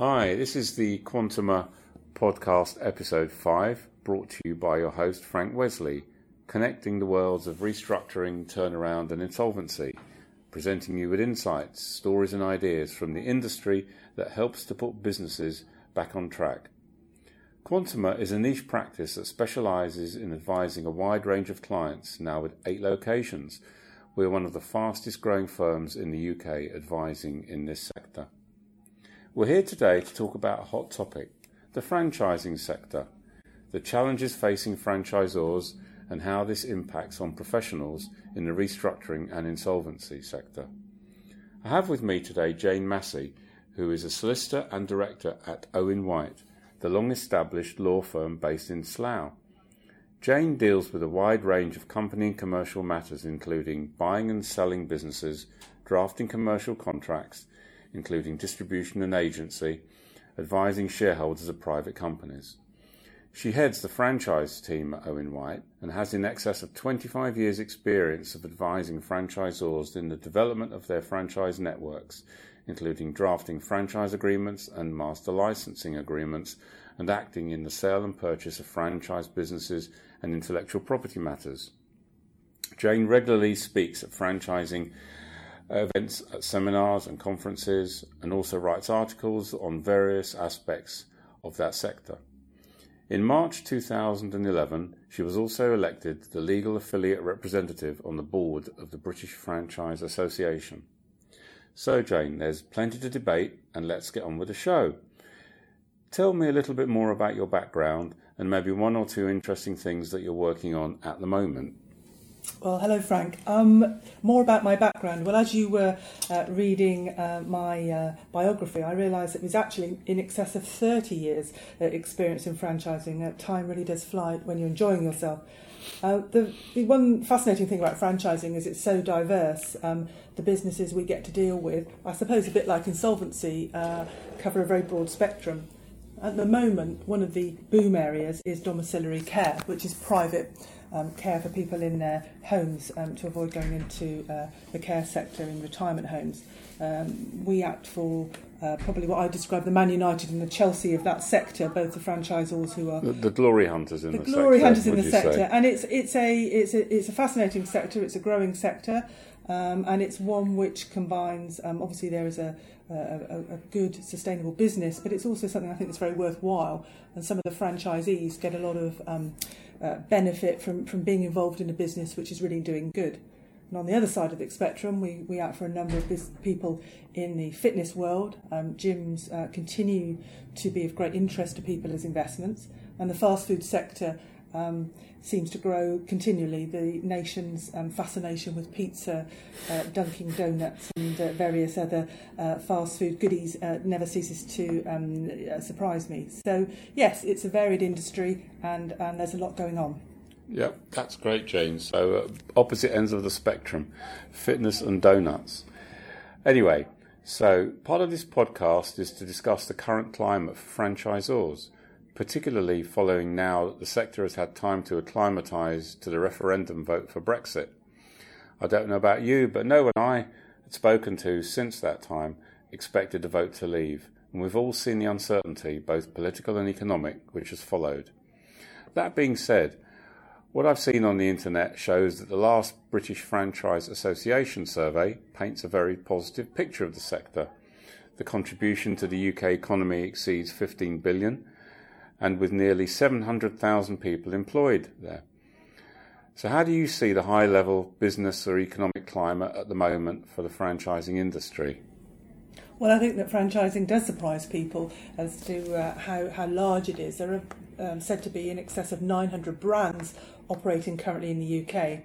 Hi, this is the Quantuma podcast episode 5, brought to you by your host Frank Wesley, connecting the worlds of restructuring, turnaround, and insolvency, presenting you with insights, stories, and ideas from the industry that helps to put businesses back on track. Quantuma is a niche practice that specializes in advising a wide range of clients, now with eight locations. We're one of the fastest growing firms in the UK advising in this sector. We're here today to talk about a hot topic the franchising sector, the challenges facing franchisors, and how this impacts on professionals in the restructuring and insolvency sector. I have with me today Jane Massey, who is a solicitor and director at Owen White, the long established law firm based in Slough. Jane deals with a wide range of company and commercial matters, including buying and selling businesses, drafting commercial contracts, including distribution and agency, advising shareholders of private companies. She heads the franchise team at Owen White and has in excess of 25 years' experience of advising franchisors in the development of their franchise networks, including drafting franchise agreements and master licensing agreements and acting in the sale and purchase of franchise businesses and intellectual property matters. Jane regularly speaks at franchising events at seminars and conferences, and also writes articles on various aspects of that sector. In March 2011, she was also elected the legal affiliate representative on the board of the British Franchise Association. So, Jane, there's plenty to debate, and let's get on with the show. Tell me a little bit more about your background and maybe one or two interesting things that you're working on at the moment. Well, hello, Frank. Um, more about my background. Well, as you were uh, reading uh, my uh, biography, I realised it was actually in excess of 30 years uh, experience in franchising. Uh, time really does fly when you're enjoying yourself. Uh, the, the, one fascinating thing about franchising is it's so diverse. Um, the businesses we get to deal with, I suppose, a bit like insolvency, cover a very broad spectrum. At the moment, one of the boom areas is domiciliary care, which is private um, care for people in their homes um, to avoid going into uh, the care sector in retirement homes. Um, we act for uh, probably what I describe the Man United and the Chelsea of that sector, both the franchisors who are the, the glory hunters in the, sector. the glory sector, hunters in the sector, say? and it's it's a it's a it's a fascinating sector. It's a growing sector, um, and it's one which combines. Um, obviously, there is a, a, a good sustainable business, but it's also something I think that's very worthwhile. And some of the franchisees get a lot of um, uh, benefit from, from being involved in a business which is really doing good. And on the other side of the spectrum, we, we act for a number of people in the fitness world. Um, gyms uh, continue to be of great interest to people as investments, and the fast food sector um, seems to grow continually. The nation's um, fascination with pizza, uh, Dunkin' Donuts, and uh, various other uh, fast food goodies uh, never ceases to um, uh, surprise me. So, yes, it's a varied industry and, and there's a lot going on. Yep, that's great, Jane. So, uh, opposite ends of the spectrum fitness and donuts. Anyway, so part of this podcast is to discuss the current climate for franchisors particularly following now that the sector has had time to acclimatise to the referendum vote for Brexit. I don't know about you, but no one I had spoken to since that time expected the vote to leave, and we've all seen the uncertainty, both political and economic, which has followed. That being said, what I've seen on the internet shows that the last British Franchise Association survey paints a very positive picture of the sector. The contribution to the UK economy exceeds 15 billion, and with nearly 700,000 people employed there. So, how do you see the high level business or economic climate at the moment for the franchising industry? Well, I think that franchising does surprise people as to uh, how, how large it is. There are um, said to be in excess of 900 brands operating currently in the UK.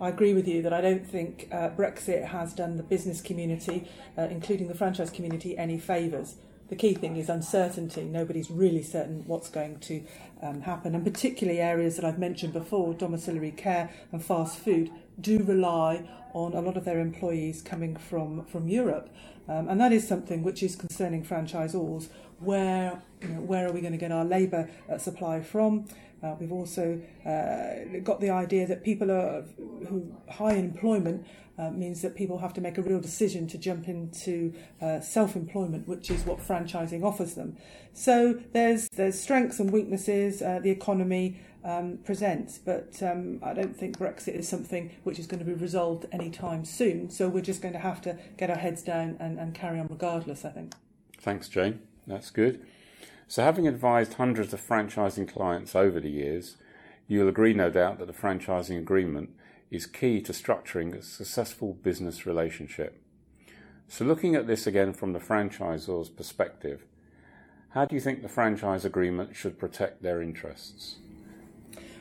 I agree with you that I don't think uh, Brexit has done the business community, uh, including the franchise community, any favours the key thing is uncertainty. Nobody's really certain what's going to um, happen, and particularly areas that I've mentioned before, domiciliary care and fast food, do rely on a lot of their employees coming from from Europe, um, and that is something which is concerning franchisors. Where you know, where are we going to get our labour uh, supply from? Uh, we've also uh, got the idea that people are who high in employment uh, means that people have to make a real decision to jump into uh, self-employment, which is what franchising offers them. So there's there's strengths and weaknesses uh, the economy um, presents, but um, I don't think Brexit is something which is going to be resolved anytime soon. So we're just going to have to get our heads down and, and carry on regardless. I think. Thanks, Jane. That's good. So, having advised hundreds of franchising clients over the years, you'll agree, no doubt, that the franchising agreement is key to structuring a successful business relationship. So, looking at this again from the franchisor's perspective, how do you think the franchise agreement should protect their interests?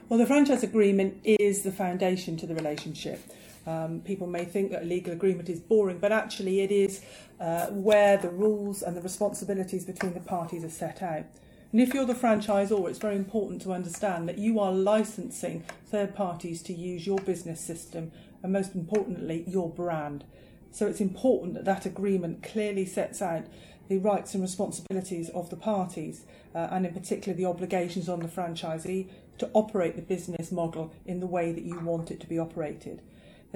Well, the franchise agreement is the foundation to the relationship. Um, people may think that a legal agreement is boring, but actually it is uh, where the rules and the responsibilities between the parties are set out. And if you're the franchisor, it's very important to understand that you are licensing third parties to use your business system and, most importantly, your brand. So it's important that that agreement clearly sets out the rights and responsibilities of the parties, uh, and in particular the obligations on the franchisee to operate the business model in the way that you want it to be operated.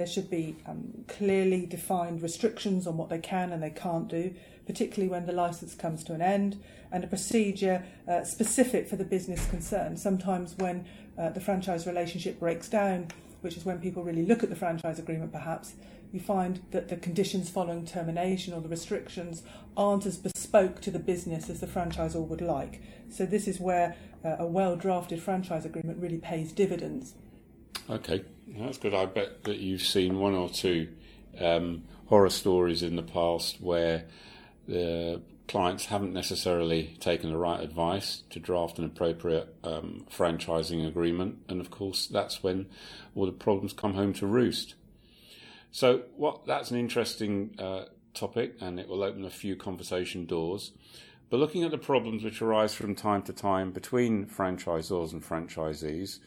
There should be um, clearly defined restrictions on what they can and they can't do, particularly when the license comes to an end, and a procedure uh, specific for the business concerned. Sometimes, when uh, the franchise relationship breaks down, which is when people really look at the franchise agreement perhaps, you find that the conditions following termination or the restrictions aren't as bespoke to the business as the franchisor would like. So, this is where uh, a well drafted franchise agreement really pays dividends. Okay, that's good. I bet that you've seen one or two um, horror stories in the past where the clients haven't necessarily taken the right advice to draft an appropriate um, franchising agreement, and of course, that's when all the problems come home to roost. So, what that's an interesting uh, topic, and it will open a few conversation doors. But looking at the problems which arise from time to time between franchisors and franchisees,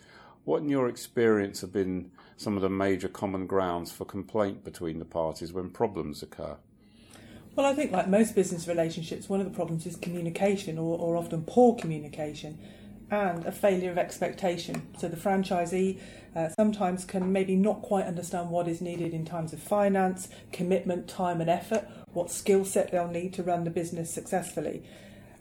what, in your experience, have been some of the major common grounds for complaint between the parties when problems occur? Well, I think, like most business relationships, one of the problems is communication or, or often poor communication and a failure of expectation. So the franchisee uh, sometimes can maybe not quite understand what is needed in terms of finance, commitment, time, and effort, what skill set they'll need to run the business successfully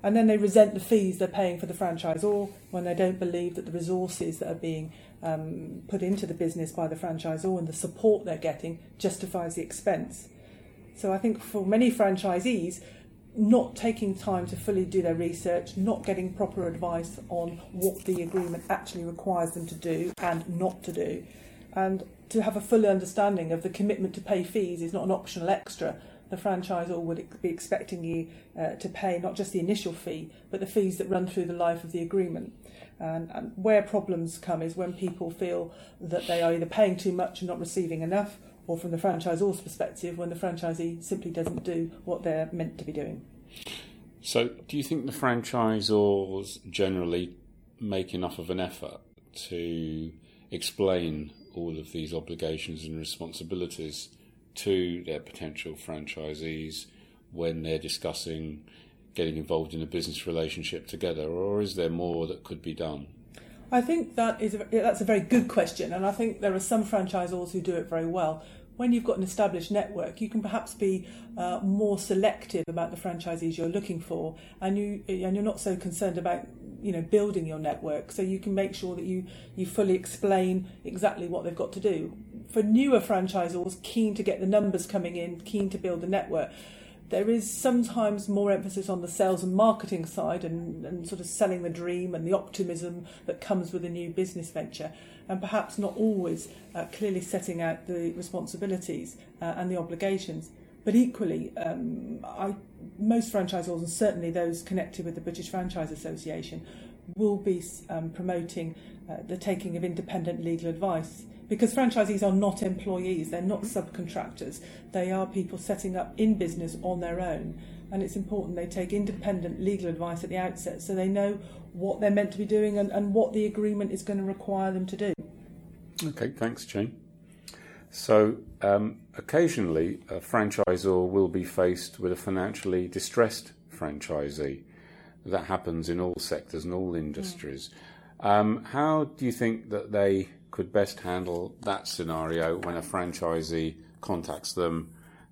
and then they resent the fees they're paying for the franchise, or when they don't believe that the resources that are being um, put into the business by the franchisor and the support they're getting justifies the expense. So I think for many franchisees, not taking time to fully do their research, not getting proper advice on what the agreement actually requires them to do and not to do, and to have a full understanding of the commitment to pay fees is not an optional extra, the franchisor would be expecting you uh, to pay not just the initial fee, but the fees that run through the life of the agreement. And, and, where problems come is when people feel that they are either paying too much and not receiving enough, or from the franchisor's perspective, when the franchisee simply doesn't do what they're meant to be doing. So, do you think the franchisors generally make enough of an effort to explain all of these obligations and responsibilities to their potential franchisees when they're discussing getting involved in a business relationship together, or is there more that could be done? I think that is a, that's a very good question, and I think there are some franchisors who do it very well. When you've got an established network, you can perhaps be uh, more selective about the franchisees you're looking for, and you and you're not so concerned about you know building your network. So you can make sure that you you fully explain exactly what they've got to do for newer franchisors keen to get the numbers coming in, keen to build the network, there is sometimes more emphasis on the sales and marketing side and, and sort of selling the dream and the optimism that comes with a new business venture, and perhaps not always uh, clearly setting out the responsibilities uh, and the obligations. But equally, um, I, most franchisors, and certainly those connected with the British Franchise Association, will be um, promoting uh, the taking of independent legal advice because franchisees are not employees, they're not subcontractors, they are people setting up in business on their own. And it's important they take independent legal advice at the outset so they know what they're meant to be doing and, and what the agreement is going to require them to do. Okay, thanks, Jane. So, um, occasionally, a franchisor will be faced with a financially distressed franchisee. That happens in all sectors and all industries. Mm. Um, how do you think that they could best handle that scenario when a franchisee contacts them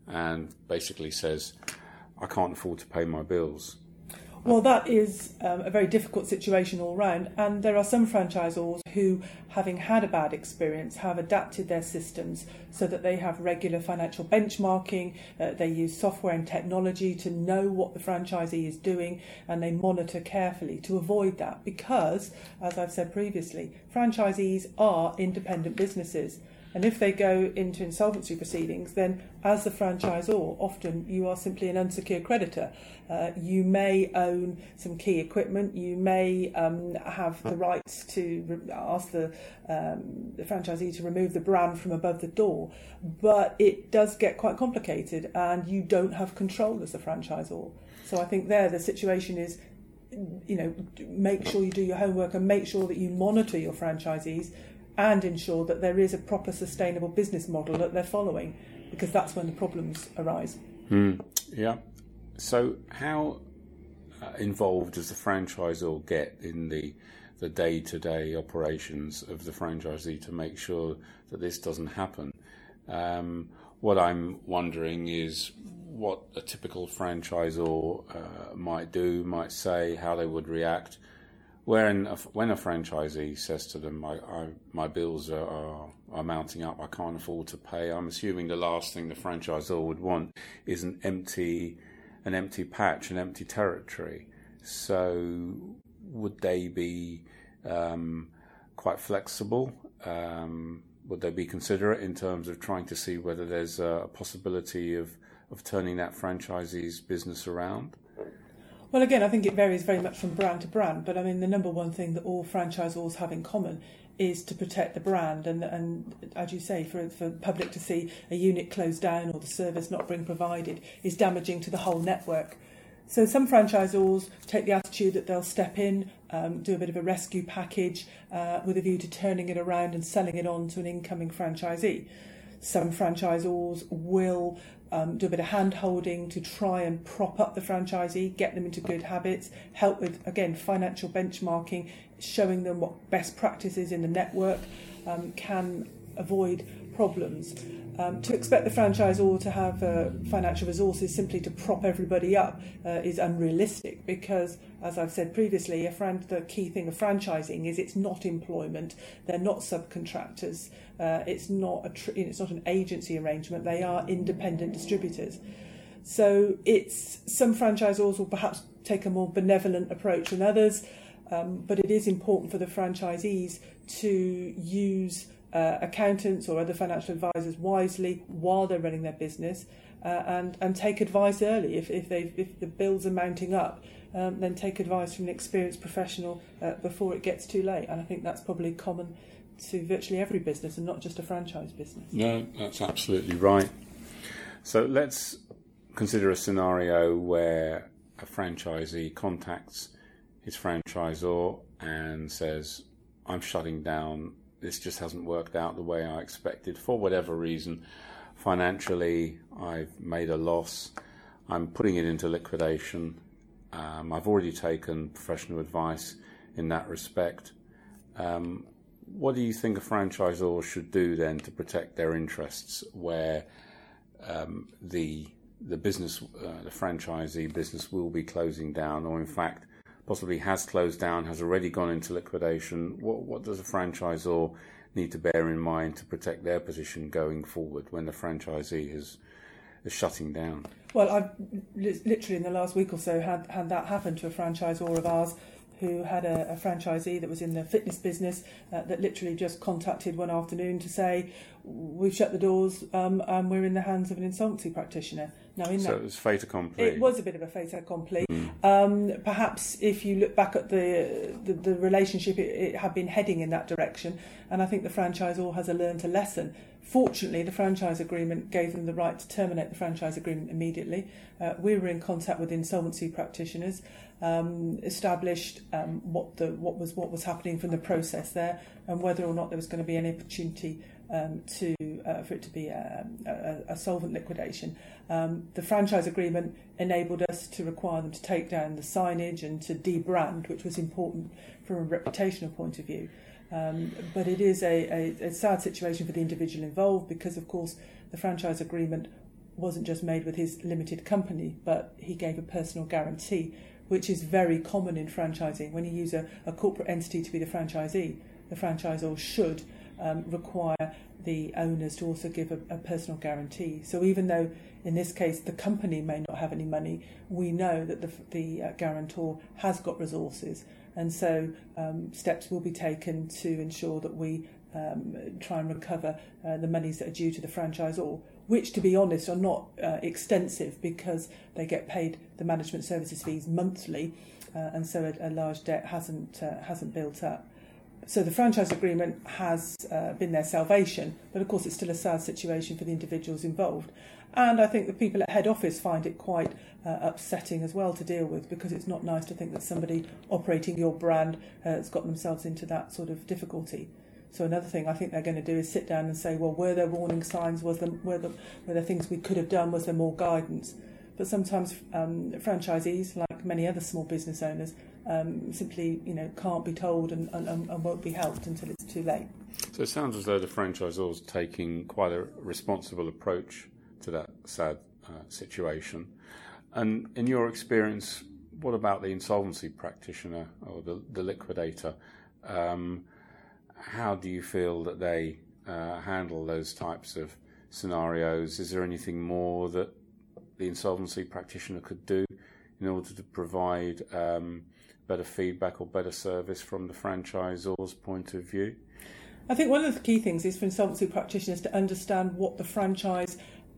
and basically says, I can't afford to pay my bills? Well, that is um, a very difficult situation all round, and there are some franchisors who, having had a bad experience, have adapted their systems so that they have regular financial benchmarking. Uh, they use software and technology to know what the franchisee is doing, and they monitor carefully to avoid that. Because, as I've said previously, franchisees are independent businesses. And if they go into insolvency proceedings, then as the franchisor, often you are simply an unsecured creditor. Uh, you may own some key equipment. You may um, have the rights to re- ask the, um, the franchisee to remove the brand from above the door. But it does get quite complicated, and you don't have control as the franchisor. So I think there the situation is you know, make sure you do your homework and make sure that you monitor your franchisees and ensure that there is a proper sustainable business model that they're following because that's when the problems arise. Mm, yeah. So, how uh, involved does the franchisor get in the the day to day operations of the franchisee to make sure that this doesn't happen? Um, what I'm wondering is what a typical franchisor uh, might do, might say, how they would react when a, when a franchisee says to them, I, I, "My bills are, are, are mounting up. I can't afford to pay," I'm assuming the last thing the franchisor would want is an empty an empty patch, an empty territory. So, would they be um, quite flexible? Um, would they be considerate in terms of trying to see whether there's a possibility of, of turning that franchisee's business around? Well, again, I think it varies very much from brand to brand, but I mean, the number one thing that all franchisors have in common is to protect the brand. And, and as you say, for, for public to see a unit closed down or the service not being provided is damaging to the whole network. So some franchisors take the attitude that they'll step in, um, do a bit of a rescue package uh, with a view to turning it around and selling it on to an incoming franchisee. Some franchisors will um, do a bit of hand holding to try and prop up the franchisee, get them into good habits, help with, again, financial benchmarking, showing them what best practices in the network um, can avoid problems. Um, to expect the franchisor to have uh, financial resources simply to prop everybody up uh, is unrealistic because, as I've said previously, fran- the key thing of franchising is it's not employment. They're not subcontractors. Uh, it's not a tr- it's not an agency arrangement. They are independent distributors. So it's some franchisors will perhaps take a more benevolent approach than others, um, but it is important for the franchisees to use uh, accountants or other financial advisors wisely while they're running their business uh, and, and take advice early. If, if, if the bills are mounting up, um, then take advice from an experienced professional uh, before it gets too late. And I think that's probably common to virtually every business and not just a franchise business. No, that's absolutely right. So let's consider a scenario where a franchisee contacts his franchisor and says, I'm shutting down this just hasn't worked out the way I expected for whatever reason. Financially, I've made a loss. I'm putting it into liquidation. Um, I've already taken professional advice in that respect. Um, what do you think a franchisor should do then to protect their interests where um, the the business, uh, the franchisee business will be closing down, or in fact possibly has closed down, has already gone into liquidation, what, what does a franchisor need to bear in mind to protect their position going forward when the franchisee is, is shutting down? Well, I've literally in the last week or so had, had that happen to a franchisor of ours who had a, a franchisee that was in the fitness business uh, that literally just contacted one afternoon to say, We've shut the doors um, and we're in the hands of an insolvency practitioner. Now, in so that, it was fait accompli. It was a bit of a fait accompli. Mm. Um, perhaps if you look back at the the, the relationship, it, it, had been heading in that direction, and I think the franchisor has a learned a lesson. Fortunately, the franchise agreement gave them the right to terminate the franchise agreement immediately. Uh, we were in contact with insolvency practitioners, um, established um, what the what was what was happening from the process there, and whether or not there was going to be any opportunity um, to uh, for it to be a, a, a solvent liquidation. Um, the franchise agreement enabled us to require them to take down the signage and to debrand, which was important from a reputational point of view. Um, but it is a, a, a sad situation for the individual involved because, of course, the franchise agreement wasn't just made with his limited company, but he gave a personal guarantee, which is very common in franchising. When you use a, a corporate entity to be the franchisee, the franchisor should um, require the owners to also give a, a, personal guarantee. So even though in this case the company may not have any money, we know that the, the uh, guarantor has got resources, and so um, steps will be taken to ensure that we um, try and recover uh, the monies that are due to the franchisor. Which, to be honest, are not uh, extensive because they get paid the management services fees monthly, uh, and so a, a large debt hasn't uh, hasn't built up. So the franchise agreement has uh, been their salvation, but of course it's still a sad situation for the individuals involved. And I think the people at head office find it quite uh, upsetting as well to deal with because it's not nice to think that somebody operating your brand has got themselves into that sort of difficulty. So another thing I think they're going to do is sit down and say, well, were there warning signs? Was there were there, were there things we could have done? Was there more guidance? But sometimes um, franchisees, like many other small business owners, um, simply you know can't be told and, and, and won't be helped until it's too late. So it sounds as though the franchisor is taking quite a responsible approach sad uh, situation. And in your experience, what about the insolvency practitioner or the, the liquidator? Um, how do you feel that they uh, handle those types of scenarios? Is there anything more that the insolvency practitioner could do in order to provide um, better feedback or better service from the franchisor's point of view? I think one of the key things is for insolvency practitioners to understand what the franchise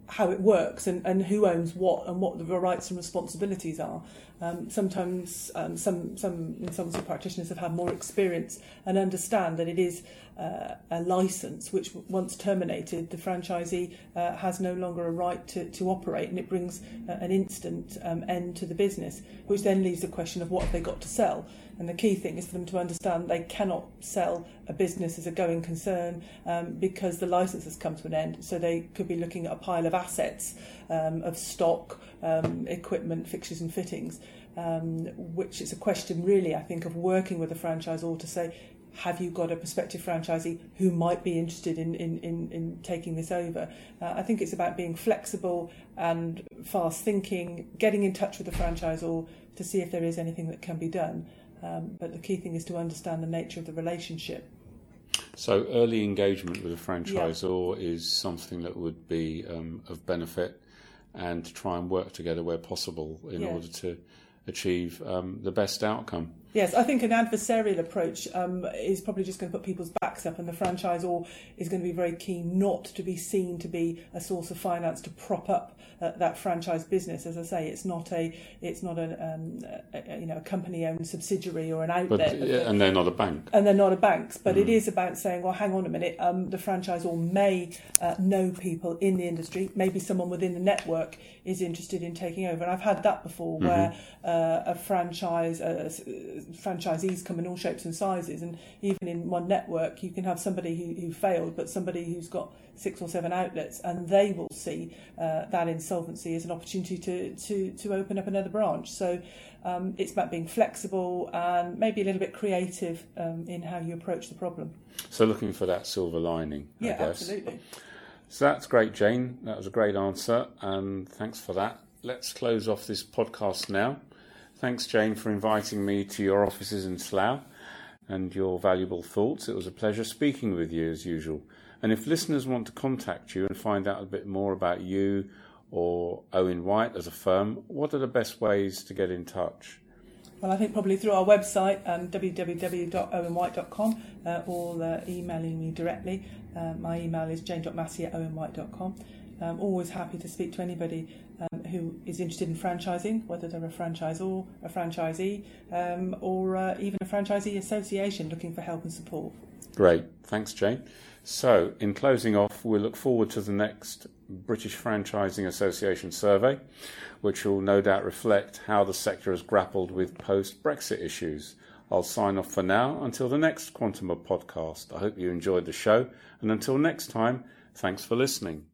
how it works and, and who owns what and what the rights and responsibilities are. Um, sometimes um, some some insolvency practitioners have had more experience and understand that it is uh, a license which once terminated the franchisee uh, has no longer a right to, to operate and it brings uh, an instant um, end to the business which then leaves the question of what have they got to sell and the key thing is for them to understand they cannot sell a business as a going concern um, because the license has come to an end. So they could be looking at a pile of assets, um, of stock, um, equipment, fixtures and fittings, um, which is a question really, I think, of working with a franchisor to say, have you got a prospective franchisee who might be interested in, in, in, in taking this over? Uh, I think it's about being flexible and fast thinking, getting in touch with the franchisor to see if there is anything that can be done. Um, but the key thing is to understand the nature of the relationship. So, early engagement with a franchisor yeah. is something that would be um, of benefit, and to try and work together where possible in order to achieve um, the best outcome. Yes, I think an adversarial approach um, is probably just going to put people's backs up, and the franchisor is going to be very keen not to be seen to be a source of finance to prop up uh, that franchise business. As I say, it's not a it's not a, um, a you know a company owned subsidiary or an outlet, but, yeah, and they're not a bank, and they're not a bank. But mm. it is about saying, well, hang on a minute, um, the franchisor may uh, know people in the industry, maybe someone within the network is interested in taking over, and I've had that before, mm-hmm. where uh, a franchise. Franchisees come in all shapes and sizes, and even in one network, you can have somebody who, who failed, but somebody who's got six or seven outlets, and they will see uh, that insolvency as an opportunity to, to, to open up another branch. So um, it's about being flexible and maybe a little bit creative um, in how you approach the problem. So looking for that silver lining, I yeah, guess. absolutely. So that's great, Jane. That was a great answer, and thanks for that. Let's close off this podcast now. Thanks, Jane, for inviting me to your offices in Slough and your valuable thoughts. It was a pleasure speaking with you as usual. And if listeners want to contact you and find out a bit more about you or Owen White as a firm, what are the best ways to get in touch? Well, I think probably through our website, um, www.owenwhite.com, uh, or uh, emailing me directly. Uh, my email is jane.massey at owenwhite.com. I'm always happy to speak to anybody um, who is interested in franchising, whether they're a franchisor, a franchisee, um, or uh, even a franchisee association looking for help and support. Great, thanks, Jane. So, in closing off, we look forward to the next British Franchising Association survey, which will no doubt reflect how the sector has grappled with post Brexit issues. I'll sign off for now until the next Quantuma podcast. I hope you enjoyed the show, and until next time, thanks for listening.